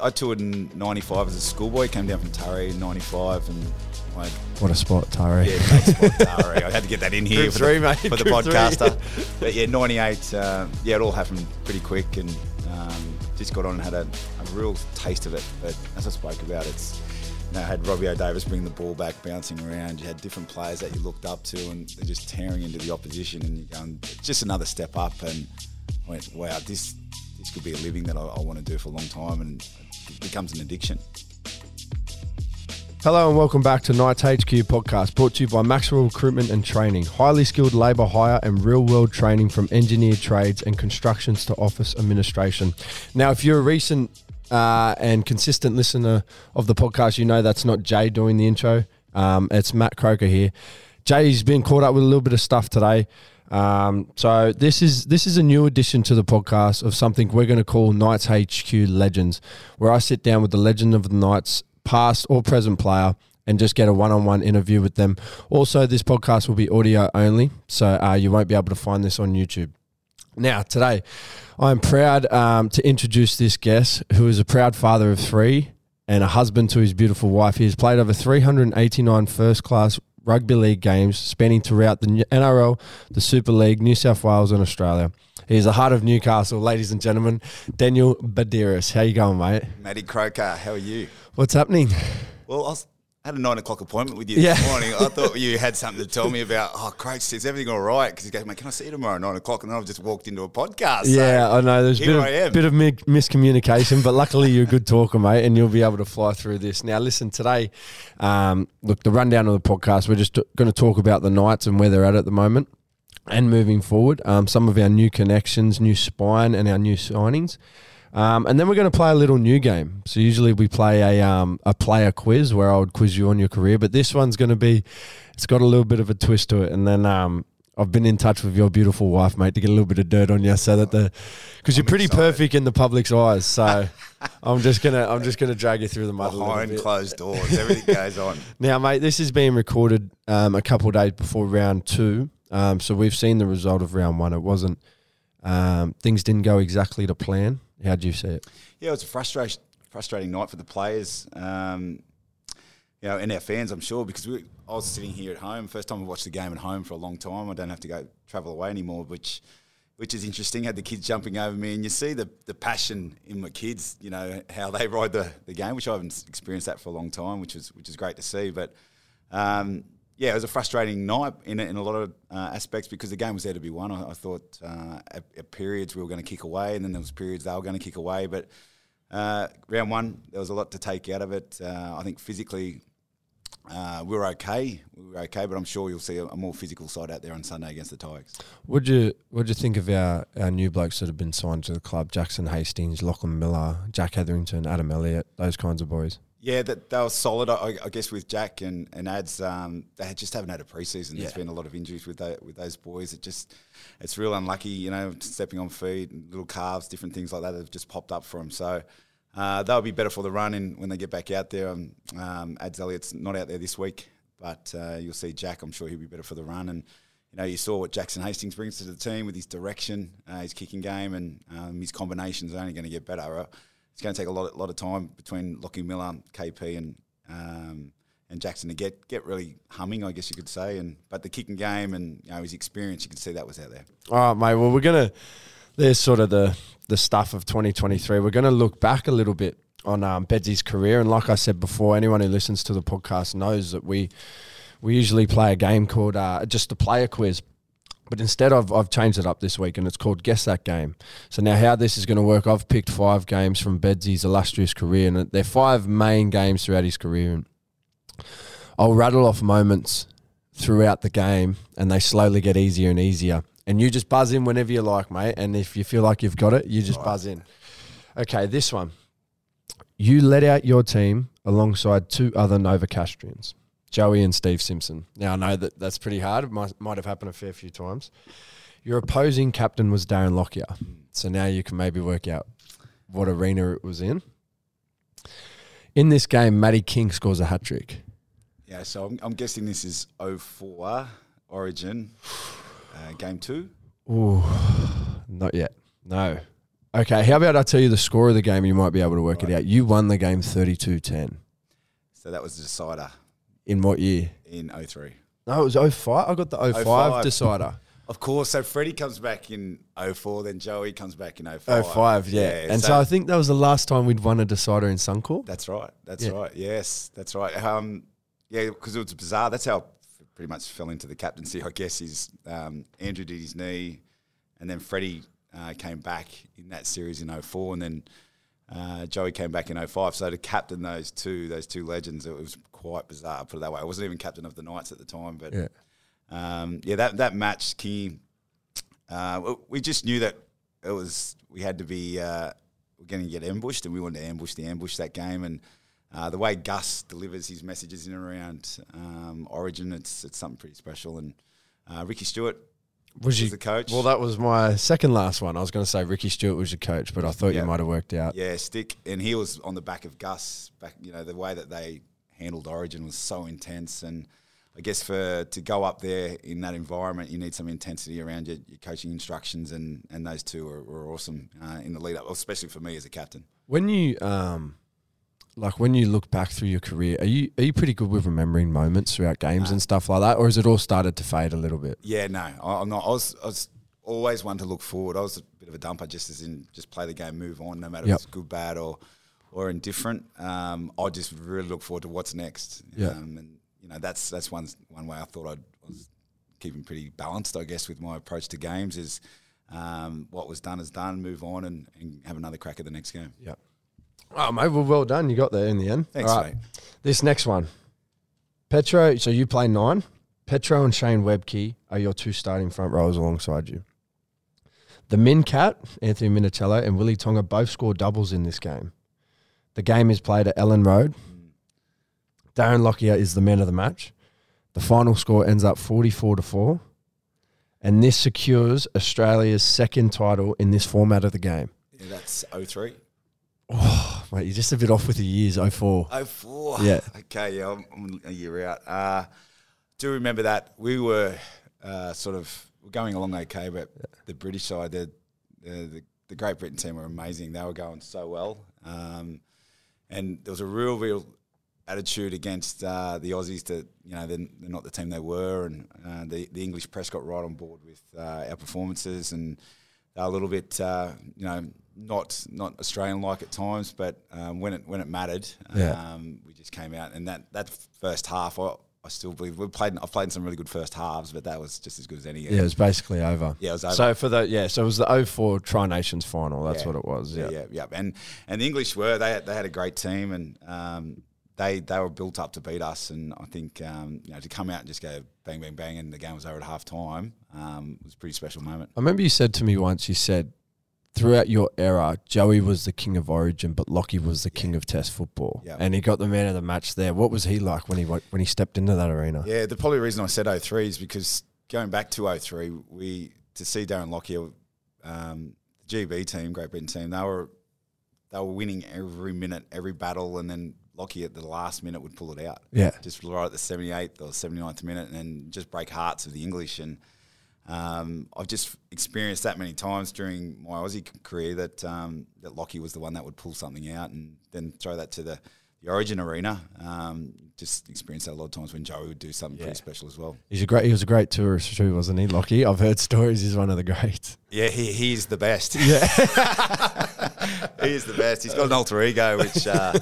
I toured in '95 as a schoolboy. Came down from Taree in '95, and I What a spot, Taree. yeah, great spot, Taree. I had to get that in here Group for, three, the, mate, for the group podcaster. But yeah, '98. Uh, yeah, it all happened pretty quick, and um, just got on and had a, a real taste of it. But as I spoke about, it's you know, I had Robbie O'Davis bring the ball back, bouncing around. You had different players that you looked up to, and they're just tearing into the opposition, and you're going just another step up. And I went, wow, this this could be a living that I, I want to do for a long time, and it becomes an addiction. Hello and welcome back to Knights HQ podcast, brought to you by Maxwell Recruitment and Training. Highly skilled labour hire and real world training from engineer trades and constructions to office administration. Now, if you're a recent uh, and consistent listener of the podcast, you know that's not Jay doing the intro. Um, it's Matt Croker here. Jay's been caught up with a little bit of stuff today. Um, so this is this is a new addition to the podcast of something we're going to call Knights HQ Legends, where I sit down with the legend of the Knights, past or present player, and just get a one-on-one interview with them. Also, this podcast will be audio only, so uh, you won't be able to find this on YouTube. Now, today, I'm proud um, to introduce this guest who is a proud father of three and a husband to his beautiful wife. He has played over 389 first class rugby league games, spanning throughout the NRL, the Super League, New South Wales, and Australia. He's the heart of Newcastle, ladies and gentlemen. Daniel Buderus. How you going, mate? Matty Croker, how are you? What's happening? Well, I was, had a nine o'clock appointment with you Yeah. this morning. I thought you had something to tell me about. Oh, Croach, is everything all right? Because he goes, mate, can I see you tomorrow at nine o'clock? And then I've just walked into a podcast. So Yeah, I know. There's a bit of, bit of miscommunication, but luckily you're a good talker, mate, and you'll be able to fly through this. Now, listen, today, um, look, the rundown of the podcast, we're just going to talk about the Knights and where they're at at the moment and moving forward. Um, some of our new connections, new spine, and our new signings. Um, and then we're going to play a little new game. So usually we play a um, a player quiz where I would quiz you on your career, but this one's going to be, it's got a little bit of a twist to it. And then um, I've been in touch with your beautiful wife, mate, to get a little bit of dirt on you, so that the, because you're pretty excited. perfect in the public's eyes. So I'm just gonna I'm just gonna drag you through the mud Behind closed doors, everything goes on. Now, mate, this is being recorded um, a couple of days before round two. Um, so we've seen the result of round one. It wasn't um, things didn't go exactly to plan. How do you see it? Yeah, it was a frustration, frustrating night for the players, um, you know, and our fans, I'm sure, because we, I was sitting here at home. First time I watched the game at home for a long time. I don't have to go travel away anymore, which which is interesting. Had the kids jumping over me, and you see the the passion in my kids. You know how they ride the, the game, which I haven't experienced that for a long time, which is which is great to see. But um, yeah, it was a frustrating night in in a lot of uh, aspects because the game was there to be won. I, I thought uh, at, at periods we were going to kick away, and then there was periods they were going to kick away. But uh, round one, there was a lot to take out of it. Uh, I think physically uh, we were okay. We were okay, but I'm sure you'll see a, a more physical side out there on Sunday against the Tigers. What'd you What'd you think of our, our new blokes that have been signed to the club? Jackson Hastings, Lachlan Miller, Jack Hetherington, Adam Elliott, those kinds of boys. Yeah, that they were solid. I, I guess with Jack and, and Ads, um, they just haven't had a preseason. There's Yeah. been a lot of injuries with with those boys. It just it's real unlucky, you know, stepping on feet, little calves, different things like that have just popped up for them. So uh, they'll be better for the run in when they get back out there. Um, um, Ads Elliott's not out there this week, but uh, you'll see Jack. I'm sure he'll be better for the run. And you know, you saw what Jackson Hastings brings to the team with his direction, uh, his kicking game, and um, his combinations are only going to get better. Uh, It's going to take a lot, lot of time between Lockie Miller, KP, and um, and Jackson to get get really humming, I guess you could say. And but the kicking game and you know his experience, you could see that was out there. All right, mate. Well, we're gonna. There's sort of the the stuff of 2023. We're gonna look back a little bit on um, Bedsy's career, and like I said before, anyone who listens to the podcast knows that we we usually play a game called uh, just a player quiz. But instead, I've, I've changed it up this week and it's called Guess That Game. So, now how this is going to work, I've picked five games from Bedsy's illustrious career, and they're five main games throughout his career. And I'll rattle off moments throughout the game and they slowly get easier and easier. And you just buzz in whenever you like, mate. And if you feel like you've got it, you just buzz in. Okay, this one. You let out your team alongside two other Novocastrians, Joey and Steve Simpson. Now, I know that that's pretty hard. It might, might have happened a fair few times. Your opposing captain was Darren Lockyer. So now you can maybe work out what arena it was in. In this game, Matty King scores a hat trick. Yeah, so I'm, I'm guessing this is 04 Origin uh, game two. Ooh, not yet. No. Okay, how about I tell you the score of the game? You might be able to work it out. You won the game 32-10. So that was the decider In what year? in 03. No, it was 05. I got the 05, 05. decider. Of course, so Freddie comes back in 04, then Joey comes back in 05. 05, yeah. and so, I think that was the last time we'd won a decider in Suncorp. That's right. That's Yeah. right. Yes, that's right. Um, yeah, because it was bizarre. That's how pretty much fell into the captaincy. I guess is um, Andrew did his knee, and then Freddie uh, came back in that series in 04, and then uh, Joey came back in 05. So to captain those two, those two legends, it was quite bizarre. Put it that way. I wasn't even captain of the Knights at the time, but Yeah. um, yeah, that that match, King. Uh, we just knew that it was we had to be uh, we're going to get ambushed, and we wanted to ambush the ambush that game. And uh, the way Gus delivers his messages in and around um, Origin, it's it's something pretty special. And uh, Ricky Stuart Was was the coach. Well, that was my second last one. I was going to say Ricky Stuart was your coach, but I thought Yeah. you might have worked out. yeah, stick, and he was on the back of Gus. Back, you know, the way that they handled Origin was so intense, and I guess for to go up there in that environment, you need some intensity around your, your coaching instructions, and and those two were, were awesome uh, in the lead up, especially for me as a captain. When you um, like when you look back through your career, are you are you pretty good with remembering moments throughout games and stuff like that, or has it all started to fade a little bit? Yeah, no, I, I'm not. I was, I was always one to look forward. I was a bit of a dumper, just as in just play the game, move on, no matter Yep. if it's good, bad, or or indifferent. Um, I just really look forward to what's next. Yeah. Um, and you know, that's that's one one way I thought I'd I was keeping pretty balanced, I guess, with my approach to games is. Um, what was done is done. Move on and, and have another crack at the next game. Yeah. Oh, mate, well, well done. You got there in the end. Thanks, All right. mate. This next one, Petro. So you play nine. Petro and Shane Webcke are your two starting front rowers alongside you. The Min Cat, Anthony Minichiello and Willie Tonga both scored doubles in this game. The game is played at Elland Road. Darren Lockyer is the man of the match. The final score ends up 44 to 4. And this secures Australia's second title in this format of the game. Yeah, that's 03. Oh, mate, you're just a bit off with the years, 04. 04. Yeah. Okay, yeah, I'm, I'm a year out. Uh, do remember that we were uh, sort of going along okay, but the British side, the, the the Great Britain team were amazing. They were going so well, um, and there was a real, real attitude against uh, the Aussies that you know they're, they're not the team they were, and uh, the the English press got right on board with uh, our performances, and a little bit uh, you know not not Australian like at times, but um, when it when it mattered, Yeah. um, we just came out, and that that first half, I, I still believe we played. I've played in some really good first halves, but that was just as good as any. Yeah, it was basically over. Yeah, it was over. So for the yeah, so it was the 04 Tri Nations final. That's Yeah. what it was. Yeah. yeah, yeah, yeah. And and the English were they had, they had a great team and um, they they were built up to beat us. And I think um, you know to come out and just go bang bang bang and the game was over at half time um, was a pretty special moment. I remember you said to me once. You said throughout your era, Joey was the king of Origin, but Lockie was the king of Test football, Yeah. and he got the man of the match there. What was he like when he when he stepped into that arena? Yeah, the probably reason I said 03 is because going back to 03, we to see Darren Lockyer, um, the GB team, Great Britain team, they were they were winning every minute, every battle, and then Lockyer at the last minute would pull it out. Yeah. just right at the 78th or 79th minute and just break hearts of the English. And um, I've just experienced that many times during my Aussie career that um, that Lockie was the one that would pull something out and then throw that to the, the Origin arena. Um, just experienced that a lot of times when Joey would do something Yeah. pretty special as well. He's a great. He was a great tourist too, wasn't he, Lockie? I've heard stories. He's one of the greats. Yeah, he, he's the best. Yeah. he is the best. He's got an alter ego, which uh,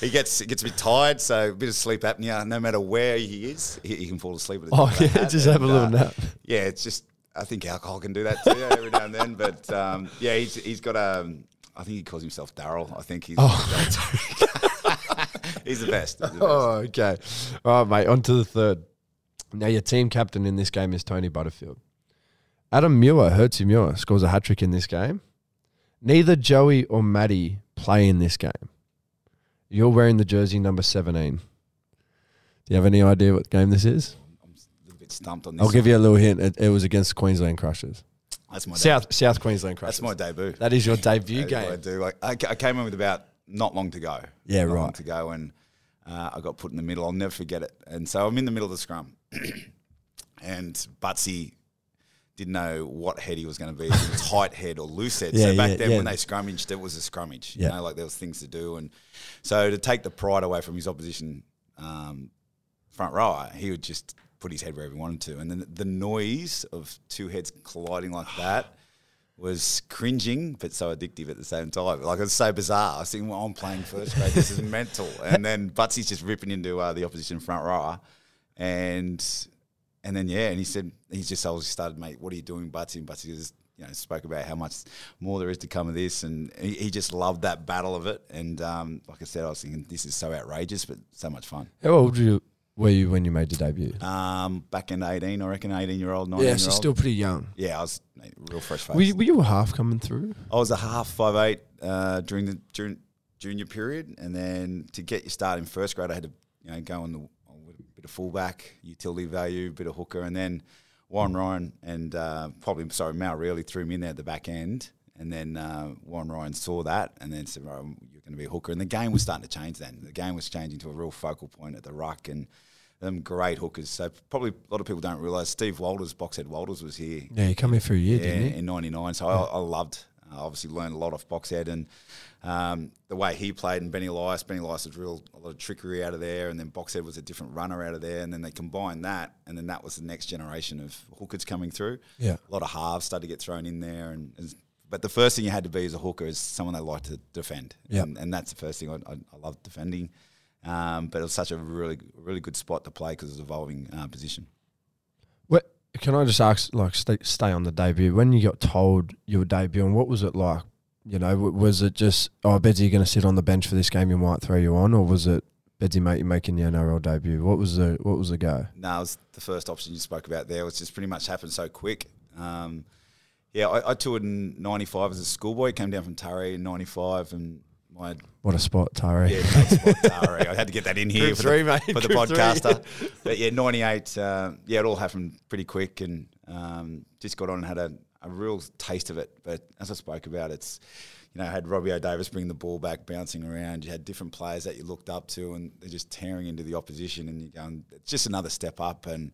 he gets gets a bit tired, so a bit of sleep apnea. No matter where he is, he, he can fall asleep. At Oh a yeah, just have a little uh, nap. Yeah, it's just I think alcohol can do that too every now and then. But um, yeah, he's he's got um, I think he calls himself Daryl. I think he's he's the best. He's the best. Oh, okay. All right, mate. On to the third. Now, your team captain in this game is Tony Butterfield. Adam Muir, Hertzie Muir, scores a hat trick in this game. Neither Joey or Maddie play in this game. You're wearing the jersey number 17. Do you have any idea what game this is? I'm a little bit stumped on this. I'll give you a little hint. It, it was against Queensland Crushers. That's my South South Queensland Crushers. That's my debut. That is your debut That's what I game. do. Like, I, ca- I came in with about not long to go. Yeah, not long right. to go, and uh, I got put in the middle. I'll never forget it. And so I'm in the middle of the scrum, and Butsy didn't know what head he was going to be, tight head or loose head. Yeah, so back yeah, then yeah. when they scrummaged, it was a scrummage. Yeah. You know, like there was things to do, and so to take the pride away from his opposition um, front rower, he would just put his head wherever he wanted to, and then the noise of two heads colliding like that. Was cringing, but so addictive at the same time. Like it's so bizarre. I was thinking, well, I'm playing first grade. This is mental. And then Butsy's just ripping into uh, the opposition front rower, and and then yeah, and he said he just obviously started, mate. What are you doing, Butsy? And Butsy just you know spoke about how much more there is to come of this, and he, he just loved that battle of it. And um, like I said, I was thinking this is so outrageous, but so much fun. How old were you, were you when you made your debut? Um, back in eighteen, I reckon, eighteen year old, nineteen yeah, year so still pretty young. yeah, I was mate, real fresh face. Were you, were you a half coming through? I was a half five eight uh, during the during junior period, and then to get your start in first grade, I had to you know go on the a bit of fullback, utility value, a bit of hooker, and then Warren Ryan and uh, probably sorry Mal really threw me in there at the back end, and then uh, Warren Ryan saw that and then said, "Right, you're going to be a hooker," and the game was starting to change. Then the game was changing to a real focal point at the ruck and. Them great hookers. So probably a lot of people don't realise Steve Walters, Boxhead Walters, was here Yeah, you come here for a year, yeah, didn't you? in '99. So I, I loved. I obviously learned a lot off Boxhead and um, the way he played and Benny Elias. Benny Elias was real a lot of trickery out of there, and then Boxhead was a different runner out of there, and then they combined that, and then that was the next generation of hookers coming through. Yeah. a lot of halves started to get thrown in there, and as- but the first thing you had to be as a hooker is someone they like to defend, Yeah. and, and that's the first thing I, I, I love defending. Um, but it was such a really really good spot to play because it's an evolving uh, position. What can I just ask? Like, stay, stay on the debut. When you got told you were debuting, what was it like? You know, was it just, oh, Bedsy, you're going to sit on the bench for this game, you might throw you on, or was it, Bedsy, mate, you're making your NRL debut? What was the What was the go? No, it was the first option you spoke about there. was just pretty much happened so quick. Um, yeah, I, I toured in '95 as a schoolboy. Came down from Taree in '95, and my What a spot, Taree. yeah, spot. I had to get that in here for three, the, for the group podcaster. but yeah, '98. Uh, yeah, it all happened pretty quick, and um, just got on and had a, a real taste of it. But as I spoke about, it's you know, I had Robbie O'Davis bring the ball back, bouncing around. You had different players that you looked up to, and they're just tearing into the opposition, and you're going, it's just another step up. And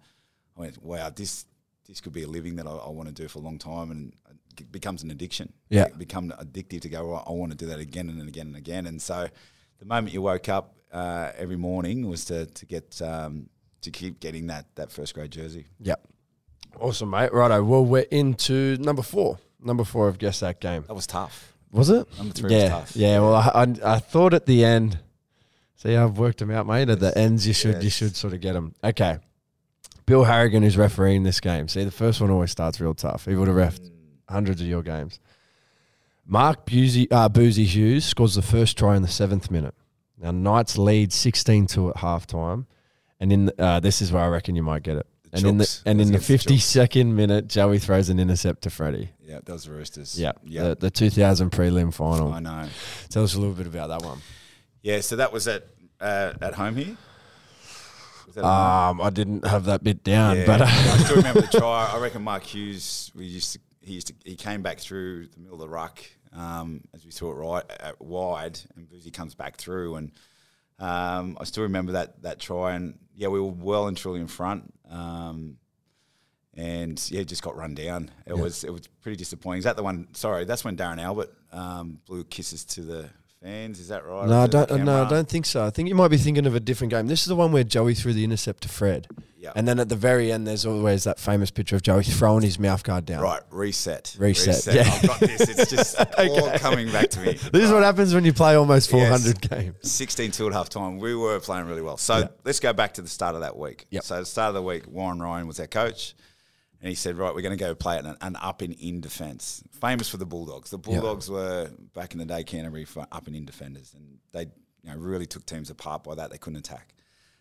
I went, wow, this this could be a living that I, I want to do for a long time, and becomes an addiction. Yeah. it become addictive to go. "Well, I want to do that again and again and again. And so, the moment you woke up uh, every morning was to to get um, to keep getting that that first grade jersey. Yep. Awesome, mate. Righto. Well, we're into number four. Number four of Guess That Game. That was tough. Was it? Number three was yeah. tough. Yeah. Well, I, I, I thought at the end, see, I've worked them out, mate. At the ends, you should you should sort of get them. Okay. Bill Harrigan is refereeing this game. See, the first one always starts real tough. He would have refed hundreds of your games. Mark Busey, uh, Boozy Hughes scores the first try in the seventh minute. Now, Knights lead 16 2 at halftime. And in the, uh, this is where I reckon you might get it. The and in the and in the Let's get the 52nd minute, Joey throws an intercept to Freddie. Yeah, those Roosters. Yeah, yeah. The, the 2000 prelim final. I know. Tell us a little bit about that one. Yeah, so that was at uh, at home here. Was that at home? Um, I didn't have that bit down, Yeah, but uh, I still remember the try. I reckon Mark Hughes. We used to. He used to. He came back through the middle of the ruck um, as we saw it right at wide, and Boozy comes back through, and um, I still remember that that try. And yeah, we were well and truly in front. Um, and yeah, just got run down. It Yeah. was it was pretty disappointing. Is that the one? Sorry, that's when Darren Albert um, blew kisses to the fans. Is that right? no, I don't. No, I don't think so. I think you might be thinking of a different game. This is the one where Joey threw the intercept to Fred, Yeah. and then at the very end, there's always that famous picture of Joey throwing his mouth guard down. Right, reset. Reset, yeah. I've got this. It's just all coming back to me. This is what happens when you play almost 400 Yes. games. 16 2 at half time. We were playing really well. So Yeah. let's go back to the start of that week. Yep. So, the start of the week, Warren Ryan was our coach. And he said, right, we're going to go play an, an up and in defence. Famous for the Bulldogs. The Bulldogs were, back in the day, Canterbury for up and in defenders. And they you know, really took teams apart by that. They couldn't attack.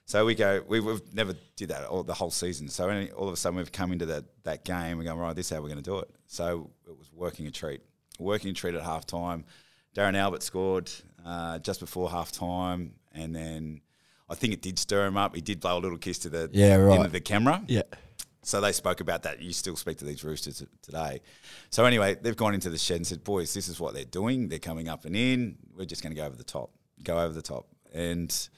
So we go, we, we've never did that all, the whole season. So any, all of a sudden we've come into that, that game. We're going, right, this is how we're going to do it. So it was working a treat. Working a treat at half time. Darren Albert scored uh, just before half time. And then I think it did stir him up. He did blow a little kiss to the, Yeah, right. into the camera. Yeah. So they spoke about that. You still speak to these roosters today. So anyway, they've gone into the shed and said, "Boys, this is what they're doing. They're coming up and in. We're just going to go over the top. Go over the top." And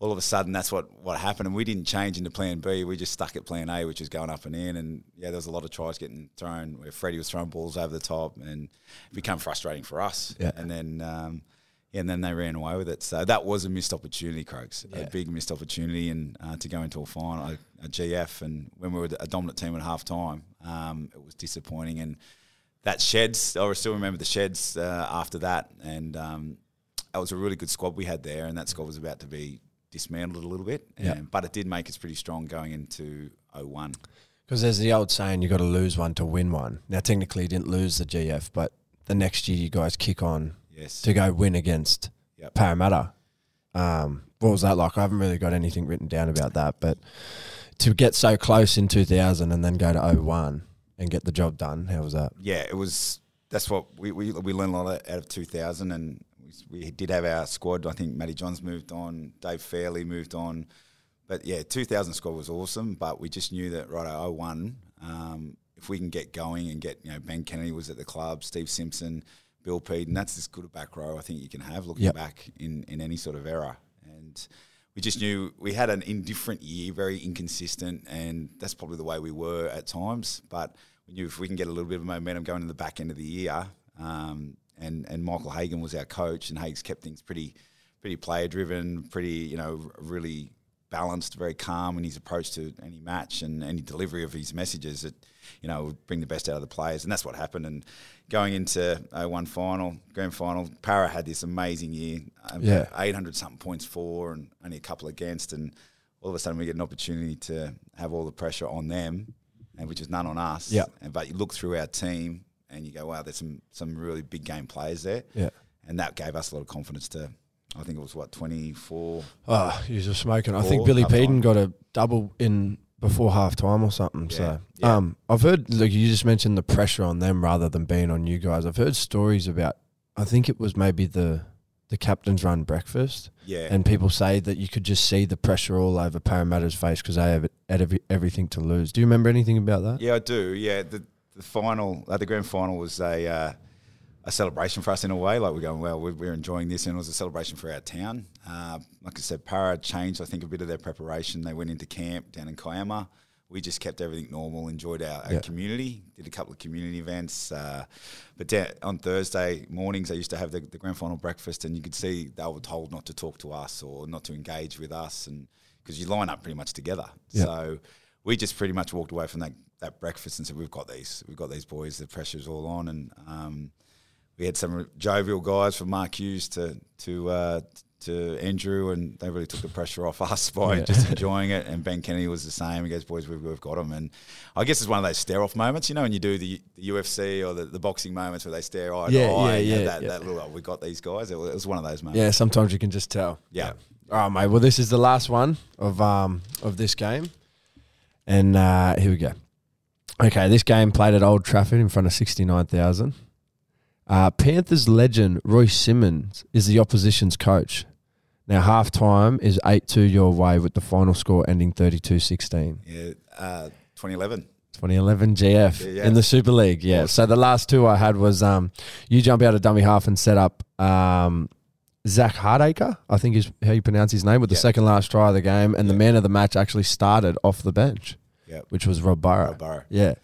all of a sudden that's what, what happened. And we didn't change into plan B. We just stuck at plan A which was going up and in. And yeah there was a lot of tries getting thrown where Freddie was throwing balls over the top and it became frustrating for us. Yeah. and then um, yeah, and then they ran away with it. So that was a missed opportunity Croaks Yeah. a big missed opportunity and uh, to go into a final a, a GF and when we were a dominant team at half time um, it was disappointing. And that sheds I still remember the sheds uh, after that. And um, that was a really good squad we had there, and that squad was about to be dismantled a little bit. Yeah. And, but it did make us pretty strong going into 01. Because there's the old saying, you've got to lose one to win one. Now, technically, you didn't lose the GF, but the next year you guys kick on Yes. to go win against Yep. Parramatta. Um, what was that like? I haven't really got anything written down about that, but to get so close in 2000 and then go to 01 and get the job done, how was that? Yeah, it was. That's what we, we, we learned a lot out of 2000, and we, we did have our squad. I think Matty Johns moved on, Dave Fairleigh moved on. But yeah, 2000 squad was awesome, but we just knew that, right, 01, um, if we can get going and get, you know, Ben Kennedy was at the club, Steve Simpson, Bill Peden, that's as good a back row I think you can have looking Yep. back in, in any sort of era. And we just knew we had an indifferent year, very inconsistent, and that's probably the way we were at times. But we knew if we can get a little bit of momentum going in the back end of the year, um, and and Michael Hagan was our coach, and Hagues kept things pretty pretty player driven, pretty you know really balanced, very calm in his approach to any match and any delivery of his messages. That you know would bring the best out of the players, and that's what happened. And going into a one final, grand final, Para had this amazing year. Yeah. 800 something points for and only a couple against. And all of a sudden we get an opportunity to have all the pressure on them, and which is none on us. Yeah. And, but you look through our team and you go, wow, there's some, some really big game players there. Yeah. And that gave us a lot of confidence to, I think it was what, 24? Oh, you were smoking. I think Billy. Peden got a double in before half time or something. so, Yeah, yeah. um, I've heard, like you just mentioned the pressure on them rather than being on you guys. I've heard stories about, I think it was maybe the, the captain's run breakfast. Yeah. And people say that you could just see the pressure all over Parramatta's face because they have had every, everything to lose. Do you remember anything about that? Yeah, I do. Yeah, the the final, uh, the grand final was a uh, a celebration for us in a way. Like we're going, well, we're, we're enjoying this, and it was a celebration for our town. Uh, like I said, Para changed, I think, a bit of their preparation. They went into camp down in Kiama. We just kept everything normal, enjoyed our, our Yeah. community, did a couple of community events. Uh, but da- on Thursday mornings, they used to have the, the grand final breakfast, and you could see they were told not to talk to us or not to engage with us, and because you line up pretty much together. Yeah. So we just pretty much walked away from that, that breakfast and said, "We've got these. We've got these boys. The pressure's all on." And um, we had some jovial guys from Mark Hughes to to uh, to Andrew, and they really took the pressure off us by Yeah. just enjoying it. And Ben Kennedy was the same. He goes, "Boys, we've, we've got them." And I guess it's one of those stare off moments, you know, when you do the, the UFC or the, the boxing moments where they stare eye Yeah, to eye. yeah, yeah, That, yeah. that little, oh, we got these guys. It was, it was one of those moments. Yeah, sometimes you can just tell. Yeah. All right, mate. Well, this is the last one of um of this game, and uh, here we go. Okay, this game played at Old Trafford in front of sixty nine thousand. Uh, Panthers legend Royce Simmons is the opposition's coach. Now half time is eight two your way with the final score ending 32-16. Yeah. Uh, 2011. 2011 GF Yeah, yeah. in the Super League. Yeah. Awesome. So the last two I had was um, you jump out of dummy half and set up um, Zak Hardaker, I think is how you pronounce his name, with the second last try of the game, and the man of the match actually started off the bench, Yep. which was Rob Burrow. Rob Burrow. Yeah.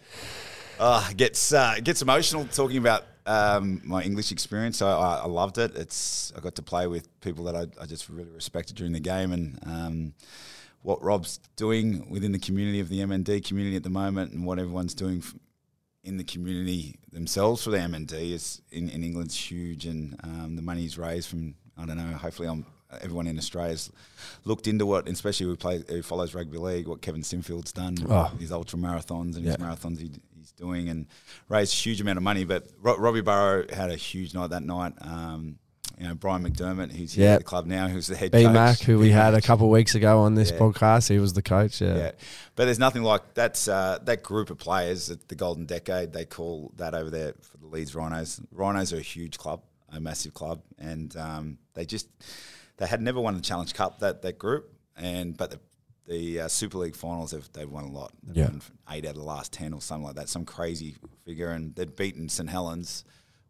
Uh, gets uh, gets emotional talking about um, my English experience. I, I, I loved it. It's I got to play with people that I, I just really respected during the game, and um, what Rob's doing within the community of the MND community at the moment, and what everyone's doing f- in the community themselves for the MND is in, in England's huge, and um, the money he's raised from I don't know. Hopefully, I'm, everyone in Australia's looked into what, especially who play who follows rugby league, what Kevin Sinfield's done Oh. his ultra marathons and Yeah. his marathons he, he's doing, and raised a huge amount of money. But Ro- Robbie Burrow had a huge night that night. Um, you know, Brian McDermott, who's here at the club now, who's the head B coach. Mac, who we had a B-Mac. couple of weeks ago on this Yeah. podcast, he was the coach. Yeah. Yeah, but there's nothing like that's uh, that group of players, the Golden Decade. They call that over there for the Leeds Rhinos. Rhinos are a huge club, a massive club, and um, they just they had never won the Challenge Cup that that group, and but the the uh, Super League finals they've they've won a lot. They've Yeah. won eight out of the last ten or something like that, some crazy figure, and they'd beaten St Helens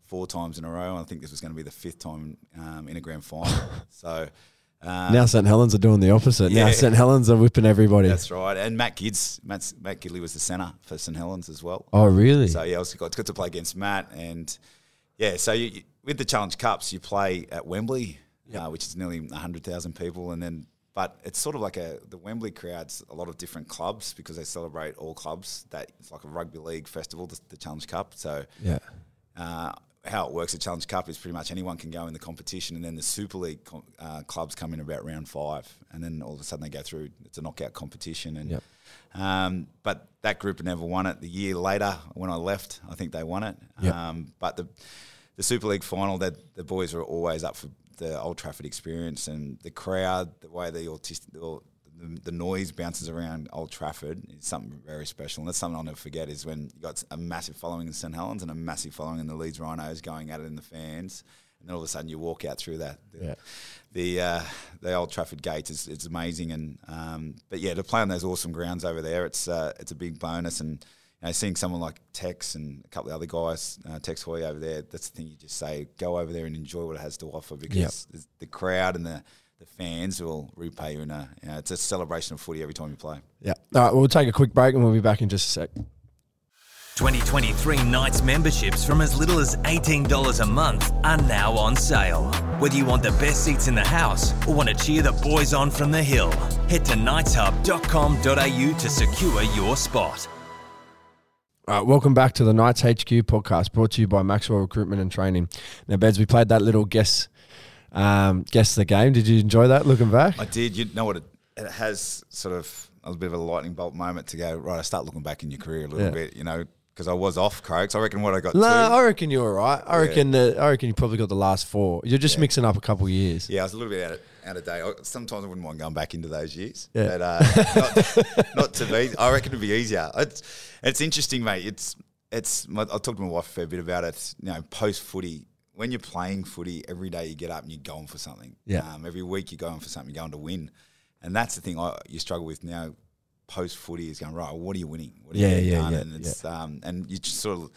four times in a row. I think this was going to be the fifth time um, in a grand final. so. Um, now St Helens are doing the opposite. Now Yeah. St Helens are whipping everybody. that's right. And Matt Gids, Matt's, Matt Gidley was the centre for St Helens as well. oh, really? So yeah, I was got, got to play against Matt, and yeah, so you, you- with the Challenge Cups, you play at Wembley, uh, which is nearly hundred thousand people, and then but it's sort of like a the Wembley crowds a lot of different clubs because they celebrate all clubs. That it's like a rugby league festival, the, the Challenge Cup. So yeah. uh, how it works at Challenge Cup is pretty much anyone can go in the competition, and then the Super League com- uh, clubs come in about round five, and then all of a sudden they go through. It's a knockout competition, and Yep. um, but that group never won it. The year later, when I left, I think they won it. Yep. Um, but the the Super League final, that the boys were always up for the Old Trafford experience, and the crowd, the way the autistic. Or, the, the noise bounces around Old Trafford is something very special, and that's something I'll never forget. Is when you got a massive following in St Helens and a massive following in the Leeds Rhinos going at it in the fans, and then all of a sudden you walk out through that. Yeah. The uh, the Old Trafford gates is it's amazing, and um, but yeah, to play on those awesome grounds over there, it's uh, it's a big bonus, and you know, seeing someone like Tex and a couple of other guys, uh, Tex Hoy over there, that's the thing you just say, go over there and enjoy what it has to offer because the- the crowd and the the fans will repay you in a you know, it's a celebration of footy every time you play. Yeah. All right, we'll take a quick break and we'll be back in just a sec. 2023 Knights memberships from as little as $18 a month are now on sale. Whether you want the best seats in the house or want to cheer the boys on from the hill, head to knightshub.com.au to secure your spot. All right, welcome back to the Knights HQ podcast brought to you by Maxwell Recruitment and Training. Now, Beds, we played that little guess um, guess the game. Did you enjoy that looking back? I did. You know what? It, it has sort of a bit of a lightning bolt moment to go right. I start looking back in your career a little Yeah. bit, you know, because I was off Croaks. I reckon what I got. No, two, I reckon you're right. I Yeah. reckon uh, I reckon you probably got the last four. You're just mixing up a couple of years. Yeah, I was a little bit out of, out of date. I- Sometimes I wouldn't mind going back into those years. Yeah. But uh, not, not to be. I reckon it'd be easier. It's, it's interesting, mate. It's it's. My, I talked to my wife a fair bit about it. You know, post footy, when you're playing footy, every day you get up and you're going for something. Yeah. Um, every week you're going for something. You're going to win, and that's the thing I, you struggle with now. Post footy is going right. What are you winning? What are Yeah, you yeah, done? yeah, And it's um, and you just sort of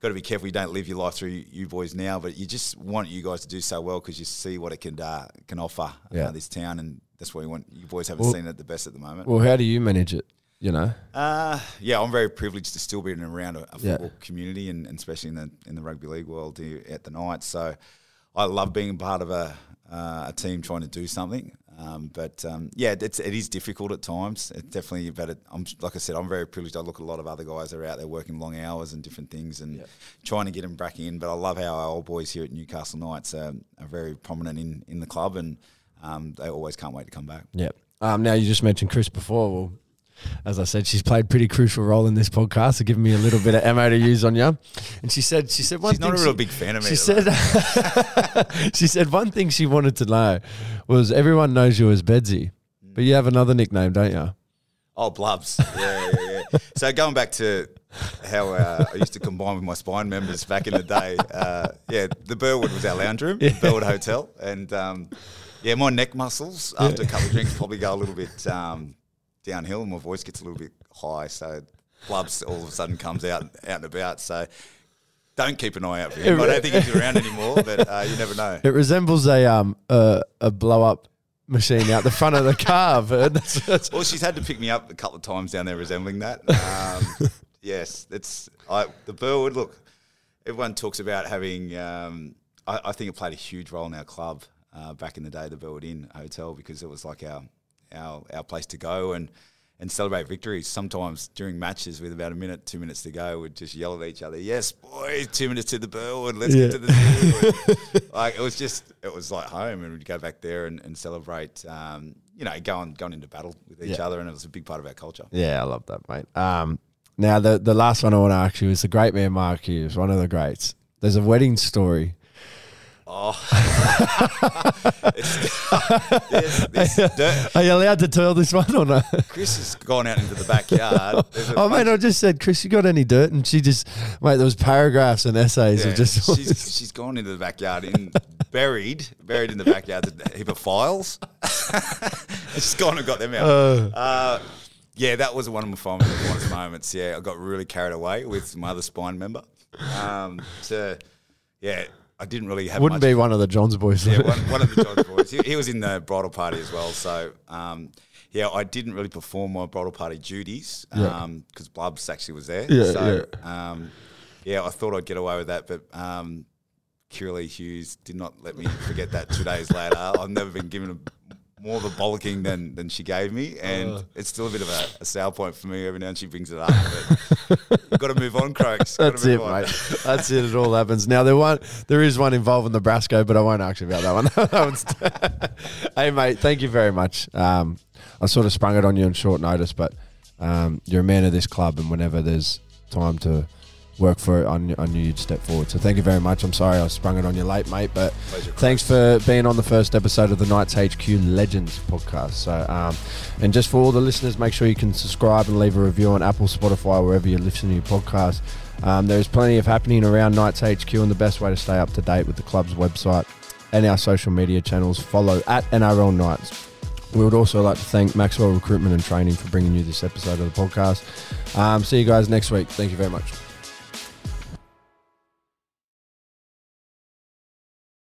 got to be careful you don't live your life through you boys now, but you just want you guys to do so well because you see what it can uh, can offer Yeah. uh, this town, and that's what we want. You boys haven't Well- seen it the best at the moment. Well, how do you manage it? You know, Uh, yeah, I'm very privileged to still be in around a, a Yeah. football community, and, and especially in the in the rugby league world at the Knights. So I love being part of a uh, a team trying to do something. Um, but um, yeah, it's, it is difficult at times. It definitely, but it, I'm like I said, I'm very privileged. I look at a lot of other guys that are out there working long hours and different things, and trying to get them back in. But I love how our old boys here at Newcastle Knights are, are very prominent in in the club, and um, they always can't wait to come back. yeah. Um, now you just mentioned Chris before. Well, as I said, she's played pretty crucial role in this podcast, so giving me a little bit of ammo to use on you. And she said, she said one She's thing. not a real she- big fan of me. She said, she said one thing she wanted to know was everyone knows you as Bedsy, but you have another nickname, don't you? Oh, blubs. Yeah, yeah, yeah. so going back to how uh, I used to combine with my spine members back in the day. Uh, yeah, the Burwood was our lounge room, Burwood Hotel, and um, yeah, my neck muscles after a couple of drinks probably go a little bit um, downhill, and my voice gets a little bit high. So blubs all of a sudden comes out out and about. So. Don't keep an eye out for him. I don't think he's around anymore, but uh, you never know. It resembles a um a, a blow up machine out the front of the car. But that's, that's, Well, she's had to pick me up a couple of times down there, resembling that. Um, yes, it's I, the Burwood. Look, everyone talks about having. Um, I, I think it played a huge role in our club uh, back in the day, the Burwood Inn Hotel, because it was like our our our place to go and. And celebrate victories. Sometimes during matches, with about a minute, two minutes to go, we'd just yell at each other. Yes, boys, two minutes to the Burwood. Let's Yeah. get to the. And, like it was just, it was like home, and we'd go back there and, and celebrate. Um, you know, going going into battle with each Yeah. other, and it was a big part of our culture. yeah, I love that, mate. Um, now the the last one I want to ask you is the great man Mark Hughes, one of the greats. There's a wedding story. Oh, it's, there's, there's dirt. Are you allowed to tell this one or not? Chris has gone out into the backyard. Oh mate, I just said, Chris, you got any dirt? And she just, mate, there was paragraphs and essays Yeah, of just. she's, she's gone into the backyard in buried, buried in the backyard, a heap of files. she's gone and got them out. Uh, yeah, that was one of my fond- fondest moments. Yeah, I got really carried away with my other spine member. Um, so, yeah, I didn't really have. Wouldn't be one of the Johns boys. Yeah, one, one of the Johns boys. He, he was in the bridal party as well. So um, yeah, I didn't really perform my bridal party duties Yeah. because Blubs actually was there. Yeah, so Um, yeah, I thought I'd get away with that, but. Um, Curly Hughes did not let me forget that two days later. I've never been given a, more of a bollocking than, than she gave me, and Uh. it's still a bit of a, a sour point for me every now and she brings it up. But got to move on, Croaks. That's it, on. mate. That's it. It all happens. Now there one, there is one involving Nebraska, but I won't ask you about that one. that hey, mate, thank you very much. Um, I sort of sprung it on you on short notice, but um, you're a man of this club, and whenever there's time to work for it, I knew, I knew you'd step forward. So thank you very much. I'm sorry I sprung it on you late, mate, but Pleasure, thanks for being on the first episode of the Knights HQ Legends podcast. So, um, and just for all the listeners, make sure you can subscribe and leave a review on Apple, Spotify, wherever you listen to your podcast. Um, there's plenty of happening around Knights HQ, and the best way to stay up to date with the club's website and our social media channels, follow at NRL Knights. We would also like to thank Maxwell Recruitment and Training for bringing you this episode of the podcast. Um, see you guys next week. Thank you very much.